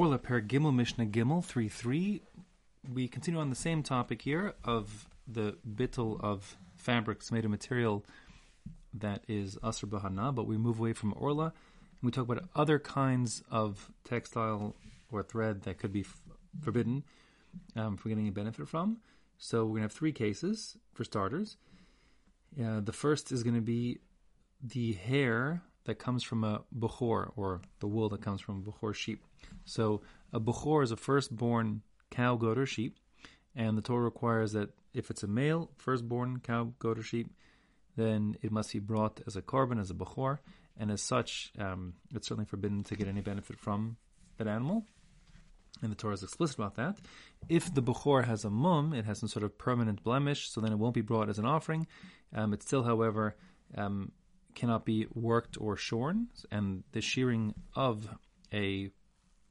Orla Per Gimel Mishnah Gimel 3 3. We continue on the same topic here of the bittel of fabrics made of material that is Asr Bahana, but we move away from Orla and we talk about other kinds of textile or thread that could be f- forbidden um, for getting a benefit from. So we're going to have three cases for starters. Uh, the first is going to be the hair that comes from a bukhor, or the wool that comes from a bukhor sheep. So a bukhor is a firstborn cow, goat, or sheep, and the Torah requires that if it's a male firstborn cow, goat, or sheep, then it must be brought as a korban, as a bukhor, and as such, um, it's certainly forbidden to get any benefit from that animal. And the Torah is explicit about that. If the bukhor has a mum, it has some sort of permanent blemish, so then it won't be brought as an offering. Um, it still, however, um, cannot be worked or shorn, and the shearing of a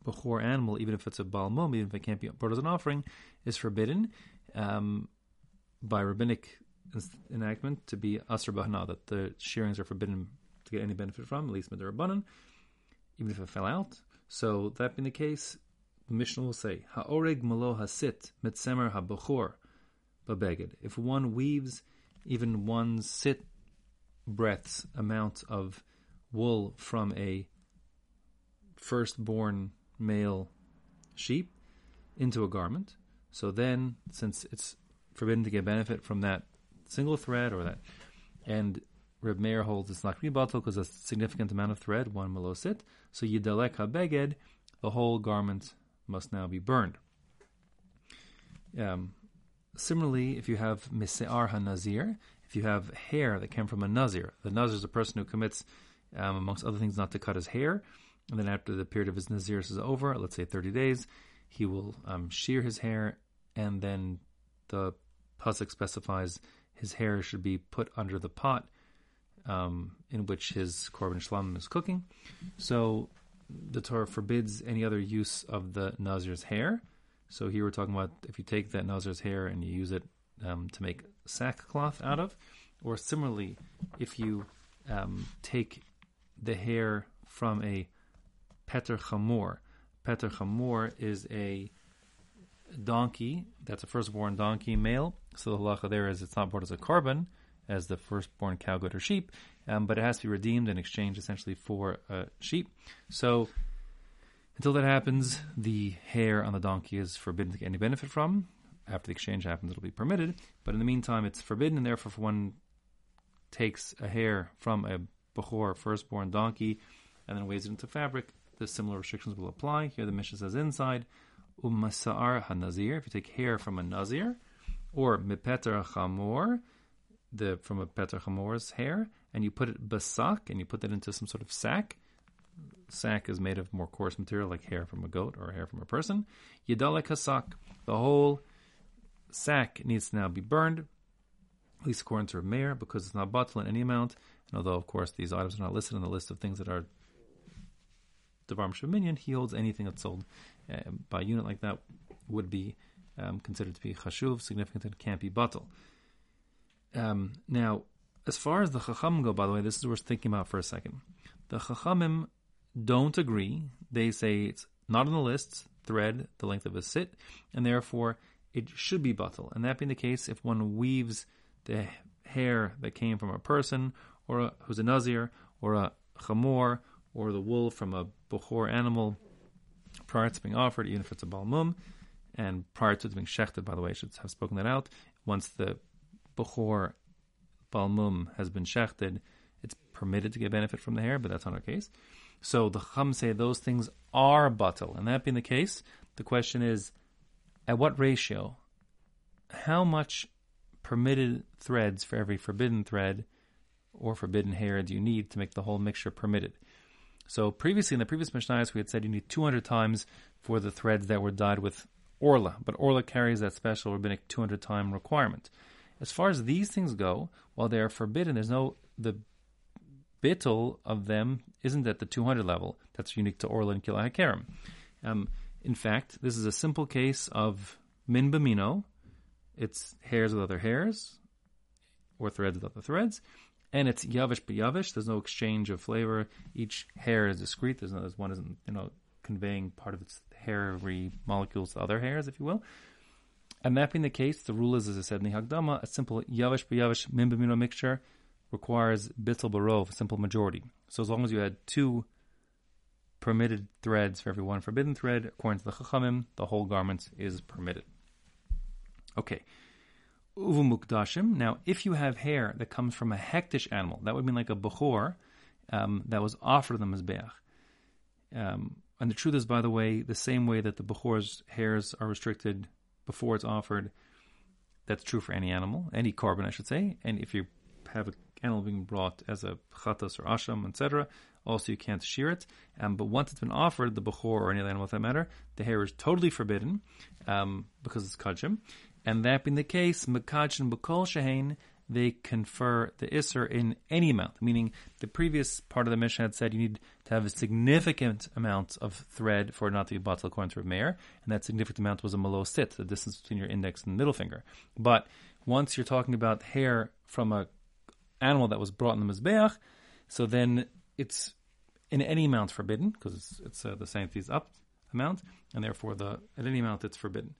Bechor animal, even if it's a Balmum, even if it can't be brought as an offering, is forbidden um, by rabbinic enactment to be Asr Bahna, that the shearings are forbidden to get any benefit from, at least Midrabanan, even if it fell out. So, that being the case, the Mishnah will say, Ha'oreg malo hasit mitzemer ha'bechor babeged. If one weaves even one sit breaths amount of wool from a firstborn male sheep into a garment. So then, since it's forbidden to get benefit from that single thread or that, and Reb Meir holds it's not going to be batal because a significant amount of thread, one melosit. So yidalek habeged, the whole garment must now be burned. Um, similarly, if you have misear hanazir, if you have hair that came from a nazir, the nazir is a person who commits, um, amongst other things, not to cut his hair, and then after the period of his nazir is over, let's say 30 days, he will um, shear his hair, and then the pasuk specifies his hair should be put under the pot um, in which his korban shlam is cooking. So the Torah forbids any other use of the nazir's hair. So here we're talking about if you take that nazir's hair and you use it um, to make sackcloth out of, or similarly, if you um, take the hair from a peter chamor. Chamor is a donkey that's a firstborn donkey male. So the halacha there is it's not brought as a korban as the firstborn cow, goat, or sheep, um, but it has to be redeemed and exchanged essentially for a sheep. So until that happens, the hair on the donkey is forbidden to get any benefit from after the exchange happens, it'll be permitted. But in the meantime, it's forbidden, and therefore, if one takes a hair from a Bechor, firstborn donkey, and then weighs it into fabric, the similar restrictions will apply. Here the Mishnah says inside, Ummasa'ar hanazir, if you take hair from a nazir, or mipeter chamor, the from a peter chamor's hair, and you put it basak, and you put that into some sort of sack. Sack is made of more coarse material, like hair from a goat or hair from a person. Yidalek hasak, the whole sack needs to now be burned, at least according to Meir, because it's not bottled in any amount. And although, of course, these items are not listed on the list of things that are Devar Shaminion, he holds anything that's sold uh, by unit like that would be um, considered to be chashuv, significant, and can't be bottled. Um, now, as far as the chacham go, by the way, this is worth thinking about for a second. The chachamim don't agree. They say it's not on the list, thread, the length of a sit, and therefore it should be batal. And that being the case, if one weaves the hair that came from a person, or a, who's a nazir, or a chamor, or the wool from a bukhor animal prior to being offered, even if it's a balmum, and prior to it being shechted, by the way, I should have spoken that out. Once the bukhor balmum has been shechted, it's permitted to get benefit from the hair, but that's not our case. So the Chum say those things are batal, and that being the case, the question is, at what ratio? How much permitted threads for every forbidden thread or forbidden hair do you need to make the whole mixture permitted? So previously in the previous Mishnayos, we had said you need 200 times for the threads that were dyed with orla, but orla carries that special rabbinic 200 time requirement. As far as these things go, while they are forbidden, there's no the bittel of them isn't at the 200 level. That's unique to orla and kila. Um, in fact, this is a simple case of min. It's hairs with other hairs, or threads with other threads, and it's yavish yavish. There's no exchange of flavor. Each hair is discrete. There's no one isn't you know conveying part of its hairy molecules to other hairs, if you will. And that being the case, the rule is, as I said in the Hagdama, a simple yavish b'yavish min mixture requires bittel barov, a simple majority. So as long as you had two permitted threads for every one forbidden thread, according to the Chachamim, the whole garment is permitted. Okay. Uvu mukdashim. Now, if you have hair that comes from a hektish animal, that would mean like a bechor um, that was offered them as beach. Um, and the truth is, by the way, the same way that the bechor's hairs are restricted before it's offered, that's true for any animal, any korban, I should say. And if you have an animal being brought as a chatas or asham, etc., also you can't shear it. Um, but once it's been offered, the bechor or any other animal for that matter, the hair is totally forbidden um, because it's kachim. And that being the case, Makajin Bukol Shahain, they confer the Isser in any amount, meaning the previous part of the Mishnah had said you need to have a significant amount of thread for not to be bottle according to Meir, and that significant amount was a malo sit, the distance between your index and middle finger. But once you're talking about hair from a animal that was brought in the Mizbeach, so then it's in any amount forbidden, because it's, it's uh, the these up amount, and therefore the at any amount it's forbidden.